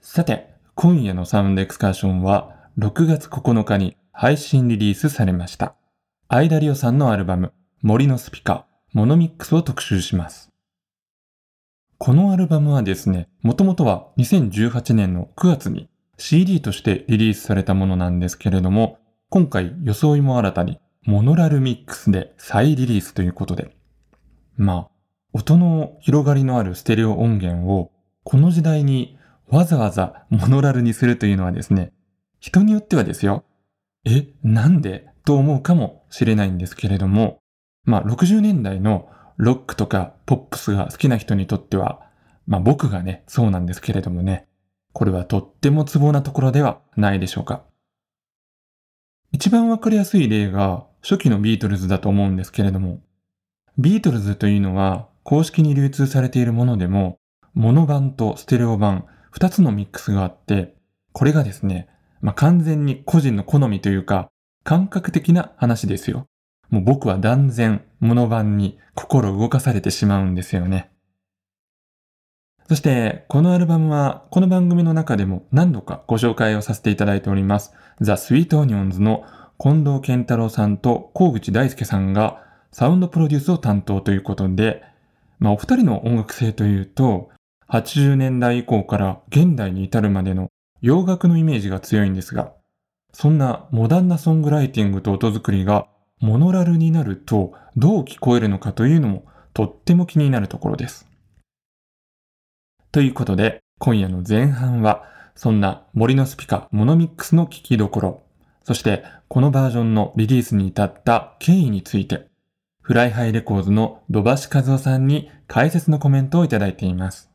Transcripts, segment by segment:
さて、今夜のサウンドエクスカーションは6月9日に配信リリースされました。アイダリオさんのアルバム森のスピカモノミックスを特集します。このアルバムはですね、もともとは2018年の9月に CD としてリリースされたものなんですけれども、今回装いも新たにモノラルミックスで再リリースということで、まあ、音の広がりのあるステレオ音源をこの時代にわざわざモノラルにするというのはですね、人によってはですよ、え、なんで？と思うかもしれないんですけれども、まあ60年代のロックとかポップスが好きな人にとっては、まあ僕がね、そうなんですけれどもね、これはとってもツボなところではないでしょうか。一番わかりやすい例が初期のビートルズだと思うんですけれども、ビートルズというのは公式に流通されているものでも、モノ版とステレオ版二つのミックスがあって、これがですね、まあ、完全に個人の好みというか、感覚的な話ですよ。もう僕は断然モノ版に心動かされてしまうんですよね。そして、このアルバムは、この番組の中でも何度かご紹介をさせていただいております、ザ・スイート・オニオンズの近藤健太郎さんと河口大輔さんがサウンドプロデュースを担当ということで、まあお二人の音楽性というと、80年代以降から現代に至るまでの洋楽のイメージが強いんですが、そんなモダンなソングライティングと音作りがモノラルになるとどう聞こえるのかというのもとっても気になるところです。ということで、今夜の前半は、そんな森のスピカモノミックスの聞きどころ、そしてこのバージョンのリリースに至った経緯について、 Fly High Records の土橋和夫さんに解説のコメントをいただいています。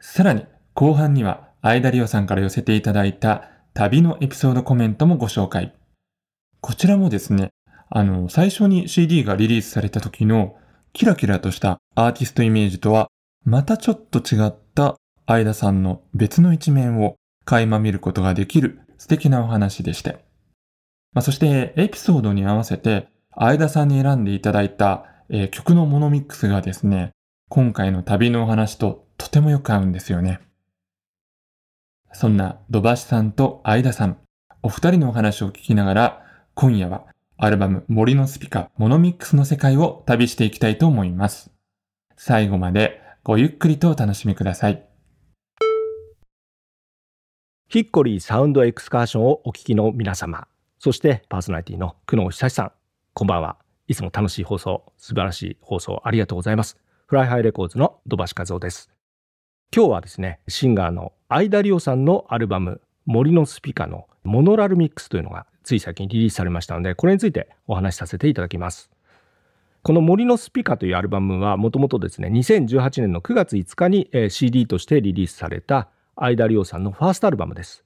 さらに、後半には、アイダリオさんから寄せていただいた旅のエピソードコメントもご紹介。こちらもですね、あの、最初に CD がリリースされた時のキラキラとしたアーティストイメージとはまたちょっと違った相田さんの別の一面を垣間見ることができる素敵なお話でして。まあ、そしてエピソードに合わせて相田さんに選んでいただいた、えー、曲のモノミックスがですね、今回の旅のお話ととてもよく合うんですよね。そんな土橋さんと相田さん、お二人のお話を聞きながら、今夜はアルバム森のスピカモノミックスの世界を旅していきたいと思います。最後までごゆっくりとお楽しみください。ヒッコリーサウンドエクスカーションをお聞きの皆様、そしてパーソナリティの久野久さん、こんばんは。いつも楽しい放送、素晴らしい放送ありがとうございます。 Fly High Records の土橋和夫です。今日はですね、シンガーの相田理央さんのアルバム、森のスピカのモノラルミックスというのがつい最近リリースされましたので、これについてお話しさせていただきます。この森のスピカというアルバムはもともとですね、2018年の9月5日に CD としてリリースされた相田理央さんのファーストアルバムです。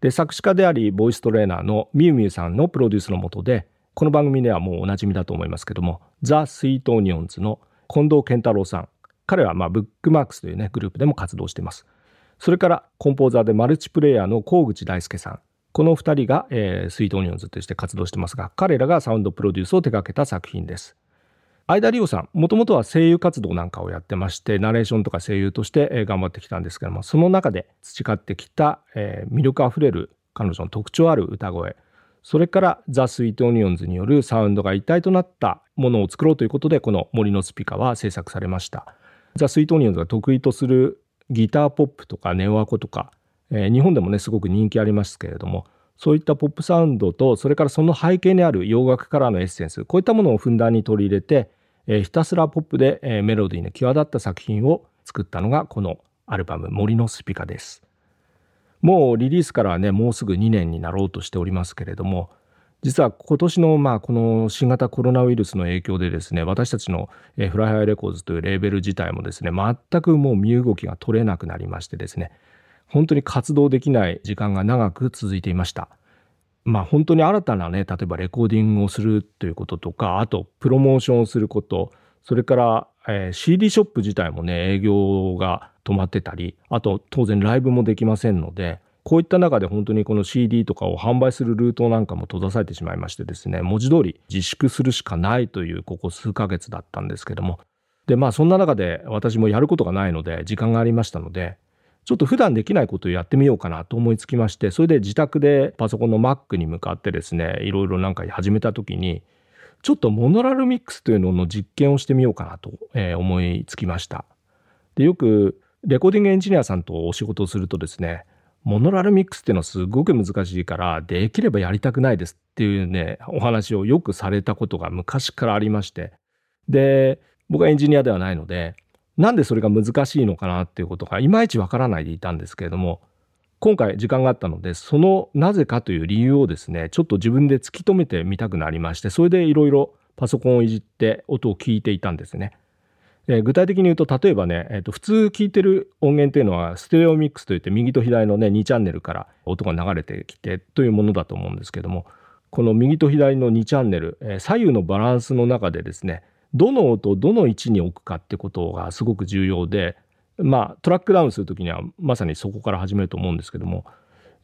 で、作詞家であり、ボイストレーナーのミュウミュウさんのプロデュースのもとで、この番組ではもうおなじみだと思いますけども、ザ・スイート・オニオンズの近藤健太郎さん。彼はまあブックマークスというね、グループでも活動しています。それからコンポーザーでマルチプレイヤーの河口大輔さん。この2人が、えー、スイートオニオンズとして活動してますが、彼らがサウンドプロデュースを手掛けた作品です。相田理央さん、もともとは声優活動なんかをやってまして、ナレーションとか声優として頑張ってきたんですけども、その中で培ってきた、えー、魅力あふれる彼女の特徴ある歌声、それからザ・スイート・オニオンズによるサウンドが一体となったものを作ろうということで、この森のスピカは制作されました。ザ・スイート・オニオンズが得意とするギターポップとかネオアコとか、えー、日本でもね、すごく人気ありますけれども、そういったポップサウンドと、それからその背景にある洋楽からのエッセンス、こういったものをふんだんに取り入れて、えひたすらポップで、えメロディーの際立った作品を作ったのがこのアルバム「森のスピカ」です。もうリリースからねもうすぐ2年になろうとしておりますけれども実は今年のまあこの新型コロナウイルスの影響でですね私たちの Fly High Records というレーベル自体もですね全くもう身動きが取れなくなりましてですね本当に活動できない時間が長く続いていました。まあ本当に新たなね例えばレコーディングをするということとかあとプロモーションをすることそれから、えー、CD ショップ自体もね営業が止まってたりあと当然ライブもできませんのでこういった中で本当にこの CD とかを販売するルートなんかも閉ざされてしまいましてですね文字通り自粛するしかないというここ数ヶ月だったんですけどもで、まあそんな中で私もやることがないので、時間がありましたので、ちょっと普段できないことをやってみようかなと思いつきまして、それで自宅でパソコンの Mac に向かってですね、いろいろなんか始めた時に、ちょっとモノラルミックスというのの実験をしてみようかなと思いつきました。で、よくレコーディングエンジニアさんとお仕事をするとですね、モノラルミックスっていうのはすごく難しいから、できればやりたくないですっていうね、お話をよくされたことが昔からありまして、で、僕はエンジニアではないので、なんでそれが難しいのかなっていうことがいまいちわからないでいたんですけれども、今回時間があったので、そのなぜかという理由をですね、ちょっと自分で突き止めてみたくなりまして、それでいろいろパソコンをいじって音を聞いていたんですね。え具体的に言うと、例えばね、えー、と普通聞いてる音源っていうのは、ステレオミックスといって、右と左のね、2チャンネルから音が流れてきてというものだと思うんですけども、この右と左の2チャンネル、え、左右のバランスの中でですね、どの音をどの位置に置くかってことがすごく重要で、まあ、トラックダウンする時にはまさにそこから始めると思うんですけども、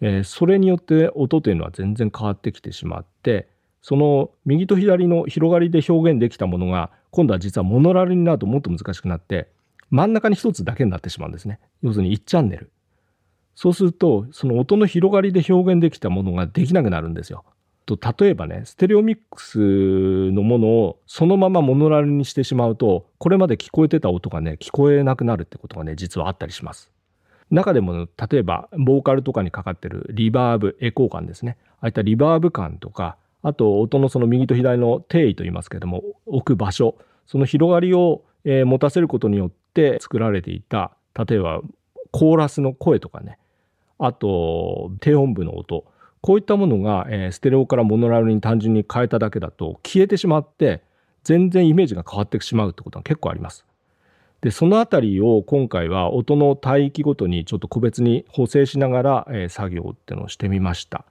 えー、それによって音というのは全然変わってきてしまってその右と左の広がりで表現できたものが今度は実はモノラルになるともっと難しくなって真ん中に一つだけになってしまうんですね。要するに1チャンネル。そうするとその音の広がりで表現できたものができなくなるんですよ。と例えばねステレオミックスのものをそのままモノラルにしてしまうとこれまで聞こえてた音がね聞こえなくなるってことがね実はあったりします。中でも例えばボーカルとかにかかってるリバーブエコー感ですね。ああいったリバーブ感とかあと音のその右と左の定位と言いますけども置く場所その広がりを、え持たせることによって作られていた例えばコーラスの声とかねあと低音部の音こういったものが、えー、ステレオからモノラルに単純に変えただけだと消えてしまって全然イメージが変わってしまうってことが結構あります。でそのあたりを今回は音の帯域ごとにちょっと個別に補正しながら、えー、作業っていうのをしてみました。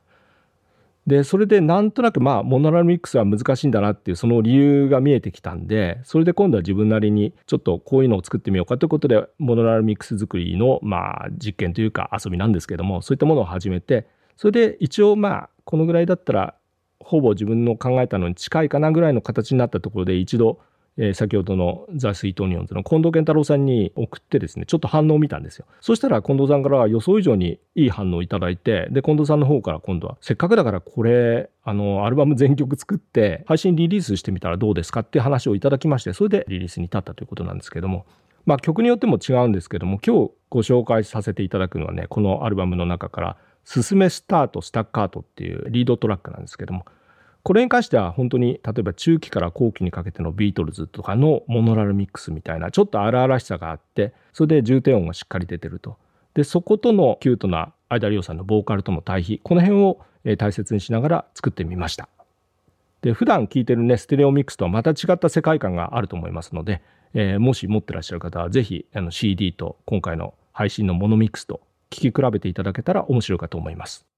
でそれでなんとなくまあモノラルミックスは難しいんだなっていうその理由が見えてきたんでそれで今度は自分なりにちょっとこういうのを作ってみようかということでモノラルミックス作りのまあ実験というか遊びなんですけどもそういったものを始めてそれで一応まあこのぐらいだったらほぼ自分の考えたのに近いかなぐらいの形になったところで一度、えー、先ほどのザ・スイートニオンズの近藤健太郎さんに送ってですねちょっと反応を見たんですよ。そしたら近藤さんからは予想以上にいい反応をいただいてで近藤さんの方から今度はせっかくだからこれあのアルバム全曲作って配信リリースしてみたらどうですかっていう話をいただきましてそれでリリースに至ったということなんですけども。まあ曲によっても違うんですけども今日ご紹介させていただくのはねこのアルバムの中から「すすめスタートスタッカートっていうリードトラックなんですけども。これに関しては本当に例えば中期から後期にかけてのビートルズとかのモノラルミックスみたいなちょっと荒々しさがあってそれで重低音がしっかり出てるとでそことのキュートな相田理央さんのボーカルとの対比この辺を大切にしながら作ってみましたで普段聴いてるねステレオミックスとはまた違った世界観があると思いますので、えー、もし持ってらっしゃる方は是非 CD と今回の配信のモノミックスと聞き比べていただけたら面白いかと思います。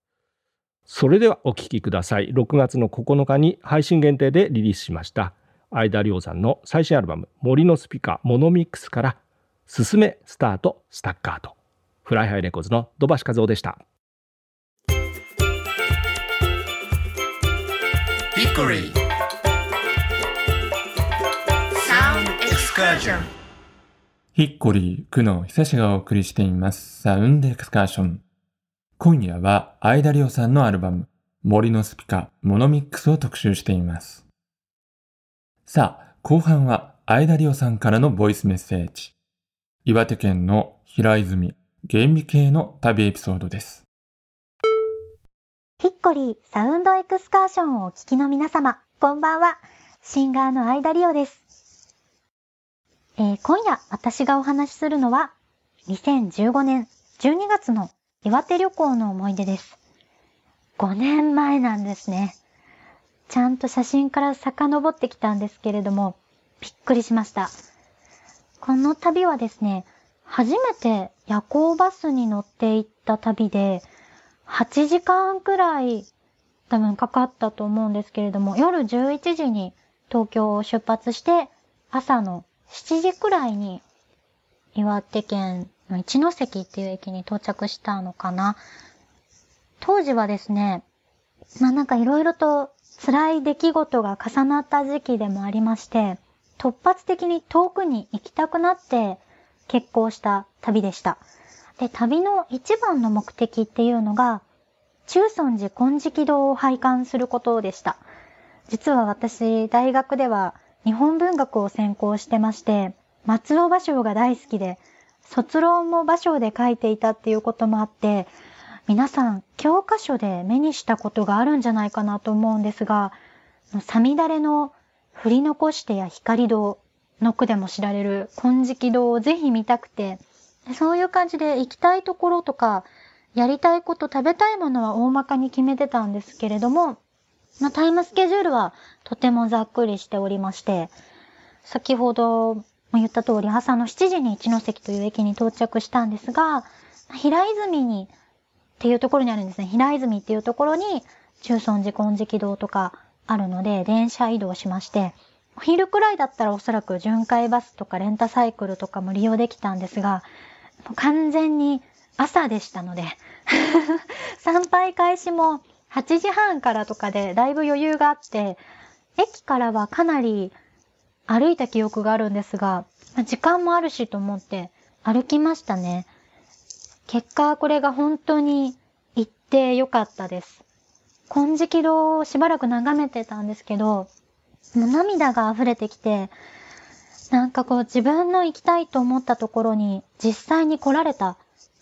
それではお聴きください。6月の9日に配信限定でリリースしました相田亮さんの最新アルバム森のスピカモノミックスからすすめスタートスタッカート Fly High Records の土橋一夫でした。ヒッコリーサウンドエクスカージョンヒッコリー、久野久志がお送りしています。サウンドエクスカーション。今夜は、アイダリオさんのアルバム、森のスピカ、モノミックスを特集しています。さあ、後半は、アイダリオさんからのボイスメッセージ。岩手県の平泉、原美系の旅エピソードです。ヒッコリー、サウンドエクスカーションをお聞きの皆様、こんばんは。シンガーのアイダリオです。えー、今夜私がお話しするのは、2015年12月の岩手旅行の思い出です。5年前なんですね。ちゃんと写真から遡ってきたんですけれども、びっくりしました。この旅はですね、初めて夜行バスに乗って行った旅で、8時間くらい多分かかったと思うんですけれども、夜11時に東京を出発して、朝の7時くらいに岩手県一ノ関っていう駅に到着したのかな。当時はですね、まあなんかいろいろと辛い出来事が重なった時期でもありまして、突発的に遠くに行きたくなって結婚した旅でした。で、旅の一番の目的っていうのが、中尊寺金色堂を拝観することでした。実は私、大学では日本文学を専攻してまして、松尾芭蕉が大好きで、卒論も芭蕉で書いていたっていうこともあって、皆さん、教科書で目にしたことがあるんじゃないかなと思うんですが、サミダレの振り残してや光堂の句でも知られる金色堂をぜひ見たくて、そういう感じで行きたいところとか、やりたいこと、食べたいものは大まかに決めてたんですけれども、タイムスケジュールはとてもざっくりしておりまして、先ほども言った通り朝の7時に一ノ関という駅に到着したんですが、平泉にっていうところにあるんですね。平泉っていうところに中尊寺金色堂とかあるので、電車移動しまして、お昼くらいだったらおそらく巡回バスとかレンタサイクルとかも利用できたんですが、もう完全に朝でしたので 参拝開始も8時半からとかでだいぶ余裕があって、駅からはかなり歩いた記憶があるんですが、時間もあるしと思って歩きましたね。結果これが本当に行ってよかったです。金色堂をしばらく眺めてたんですけど、もう涙が溢れてきて、なんかこう自分の行きたいと思ったところに実際に来られた、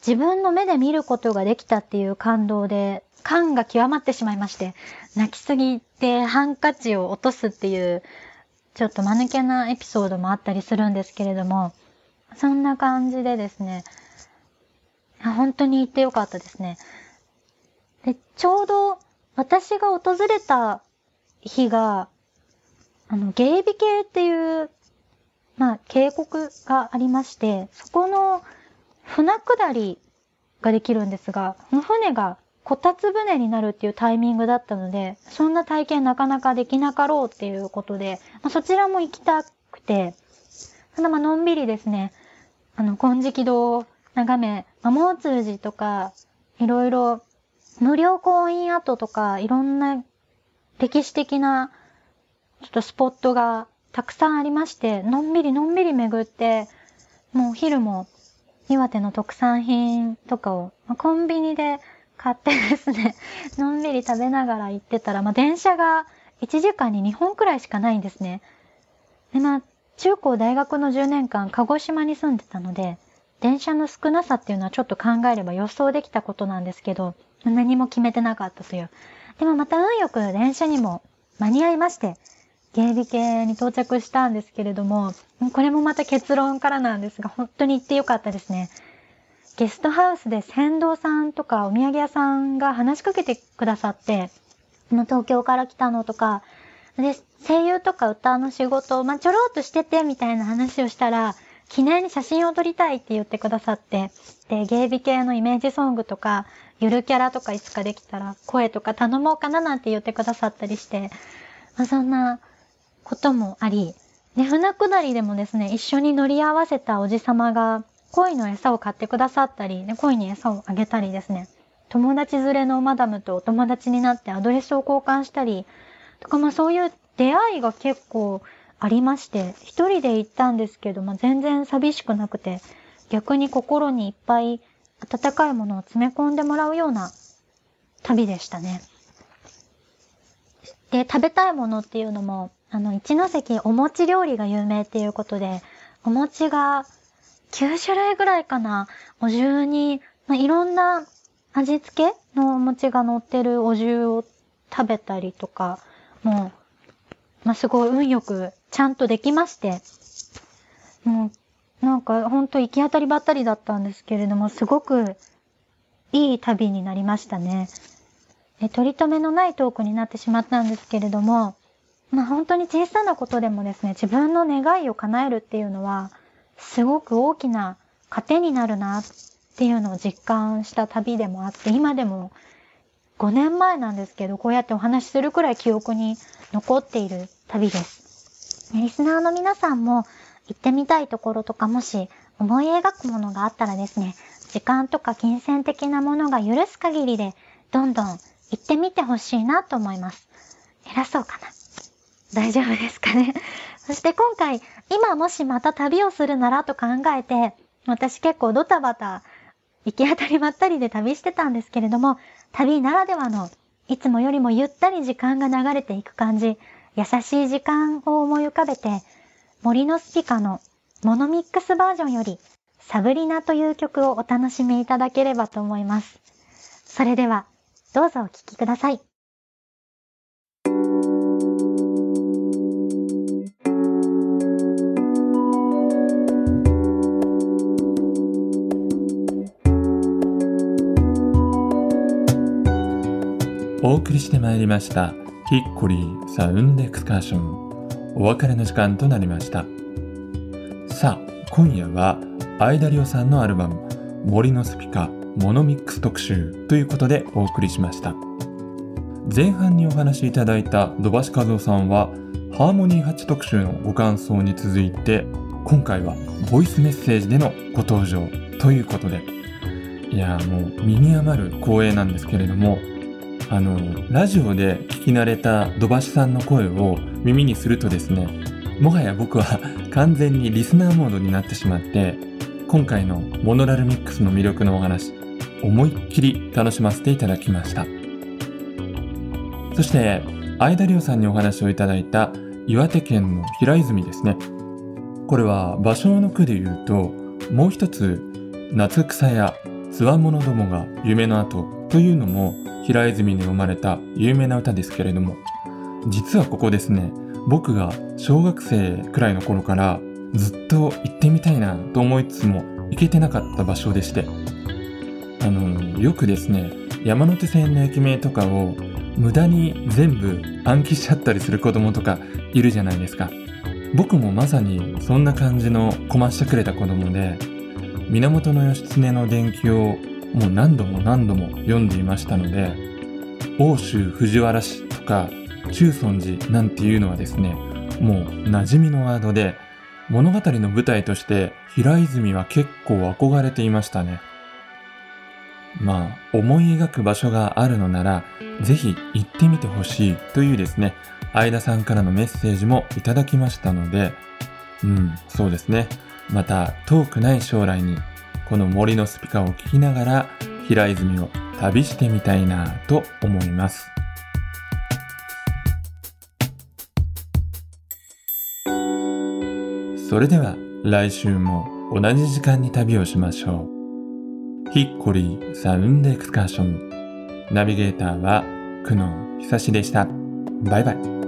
自分の目で見ることができたっていう感動で、感が極まってしまいまして、泣きすぎてハンカチを落とすっていう、ちょっと間抜けなエピソードもあったりするんですけれども、そんな感じでですね、本当に行ってよかったですね。で、ちょうど私が訪れた日が、あの、芸美系っていうまあ、渓谷がありまして、そこの船下りができるんですが、この船がこたつ船になるっていうタイミングだったので、そんな体験なかなかできなかろうっていうことで、まあ、そちらも行きたくて、ただまあのんびりですね、あの、金色堂を眺め、まあ、毛通寺とか、いろいろ、無料婚姻跡とか、いろんな歴史的な、ちょっとスポットがたくさんありまして、のんびりのんびり巡って、もうお昼も岩手の特産品とかを、まあ、コンビニで買ってですね、のんびり食べながら行ってたら、まあ、電車が1時間に2本くらいしかないんですね。で、まあ、中高大学の10年間、鹿児島に住んでたので、電車の少なさっていうのはちょっと考えれば予想できたことなんですけど、何も決めてなかったという。でもまた運よく電車にも間に合いまして、芸美系に到着したんですけれども、これもまた結論からなんですが、本当に行ってよかったですね。ゲストハウスで船頭さんとかお土産屋さんが話しかけてくださって、東京から来たのとか、で、声優とか歌の仕事を、まあ、ちょろっとしててみたいな話をしたら、記念に写真を撮りたいって言ってくださって、で、芸美系のイメージソングとか、ゆるキャラとかいつかできたら声とか頼もうかななんて言ってくださったりして、まあ、そんなこともあり、で、船下りでもですね、一緒に乗り合わせたおじさまが、鯉の餌を買ってくださったり、で鯉に餌をあげたりですね、友達連れのマダムとお友達になってアドレスを交換したり、とかまあそういう出会いが結構ありまして、一人で行ったんですけど、まあ全然寂しくなくて、逆に心にいっぱい温かいものを詰め込んでもらうような旅でしたね。で、食べたいものっていうのも、あの、一ノ関お餅料理が有名っていうことで、お餅が9種類ぐらいかな、お重に、まあ、いろんな味付けのお餅が乗ってるお重を食べたりとか、もう、まあ、すごい運よくちゃんとできまして、もう、なんかほんと行き当たりばったりだったんですけれども、すごくいい旅になりましたね。え、取り留めのないトークになってしまったんですけれども、まあ本当に小さなことでもですね、自分の願いを叶えるっていうのは、すごく大きな糧になるなっていうのを実感した旅でもあって、今でも5年前なんですけど、こうやってお話しするくらい記憶に残っている旅です。リスナーの皆さんも行ってみたいところとかもし思い描くものがあったらですね、時間とか金銭的なものが許す限りで、どんどん行ってみてほしいなと思います。偉そうかな大丈夫ですかねそして今回、今もしまた旅をするならと考えて、私結構ドタバタ、行き当たりばったりで旅してたんですけれども、旅ならではの、いつもよりもゆったり時間が流れていく感じ、優しい時間を思い浮かべて、森のスピカのモノミックスバージョンより、サブリナという曲をお楽しみいただければと思います。それでは、どうぞお聴きください。お送りしてまいりましたヒッコリーサウンドエクスカーション。お別れの時間となりました。さあ今夜はアイダリオさんのアルバム森のスピカモノミックス特集ということでお送りしました。前半にお話しいただいた土橋和夫さんはハーモニー8特集のご感想に続いて今回はボイスメッセージでのご登場ということで。いやもう身に余る光栄なんですけれどもあのラジオで聞き慣れた土橋さんの声を耳にするとですねもはや僕は 完全にリスナーモードになってしまって今回のモノラルミックスの魅力のお話思いっきり楽しませていただきました。そして相田亮さんにお話をいただいた岩手県の平泉ですね。これは芭蕉の句で言うともう一つ夏草やつわものどもが夢の後というのも平泉に生まれた有名な歌ですけれども実はここですね僕が小学生くらいの頃からずっと行ってみたいなと思いつつも行けてなかった場所でしてあのよくですね山手線の駅名とかを無駄に全部暗記しちゃったりする子供とかいるじゃないですか。僕もまさにそんな感じのこましてくれた子供で源義経の伝記をもう何度も何度も読んでいましたので奥州藤原氏とか中尊寺なんていうのはですねもう馴染みのワードで物語の舞台として平泉は結構憧れていましたね。まあ思い描く場所があるのならぜひ行ってみてほしいというですね相田さんからのメッセージもいただきましたのでうんそうですね。また遠くない将来にこの森のスピカを聞きながら平泉を旅してみたいなと思います。それでは来週も同じ時間に旅をしましょう。ヒッコリーサウンドエクスカーション。ナビゲーターは久野久志でした。バイバイ。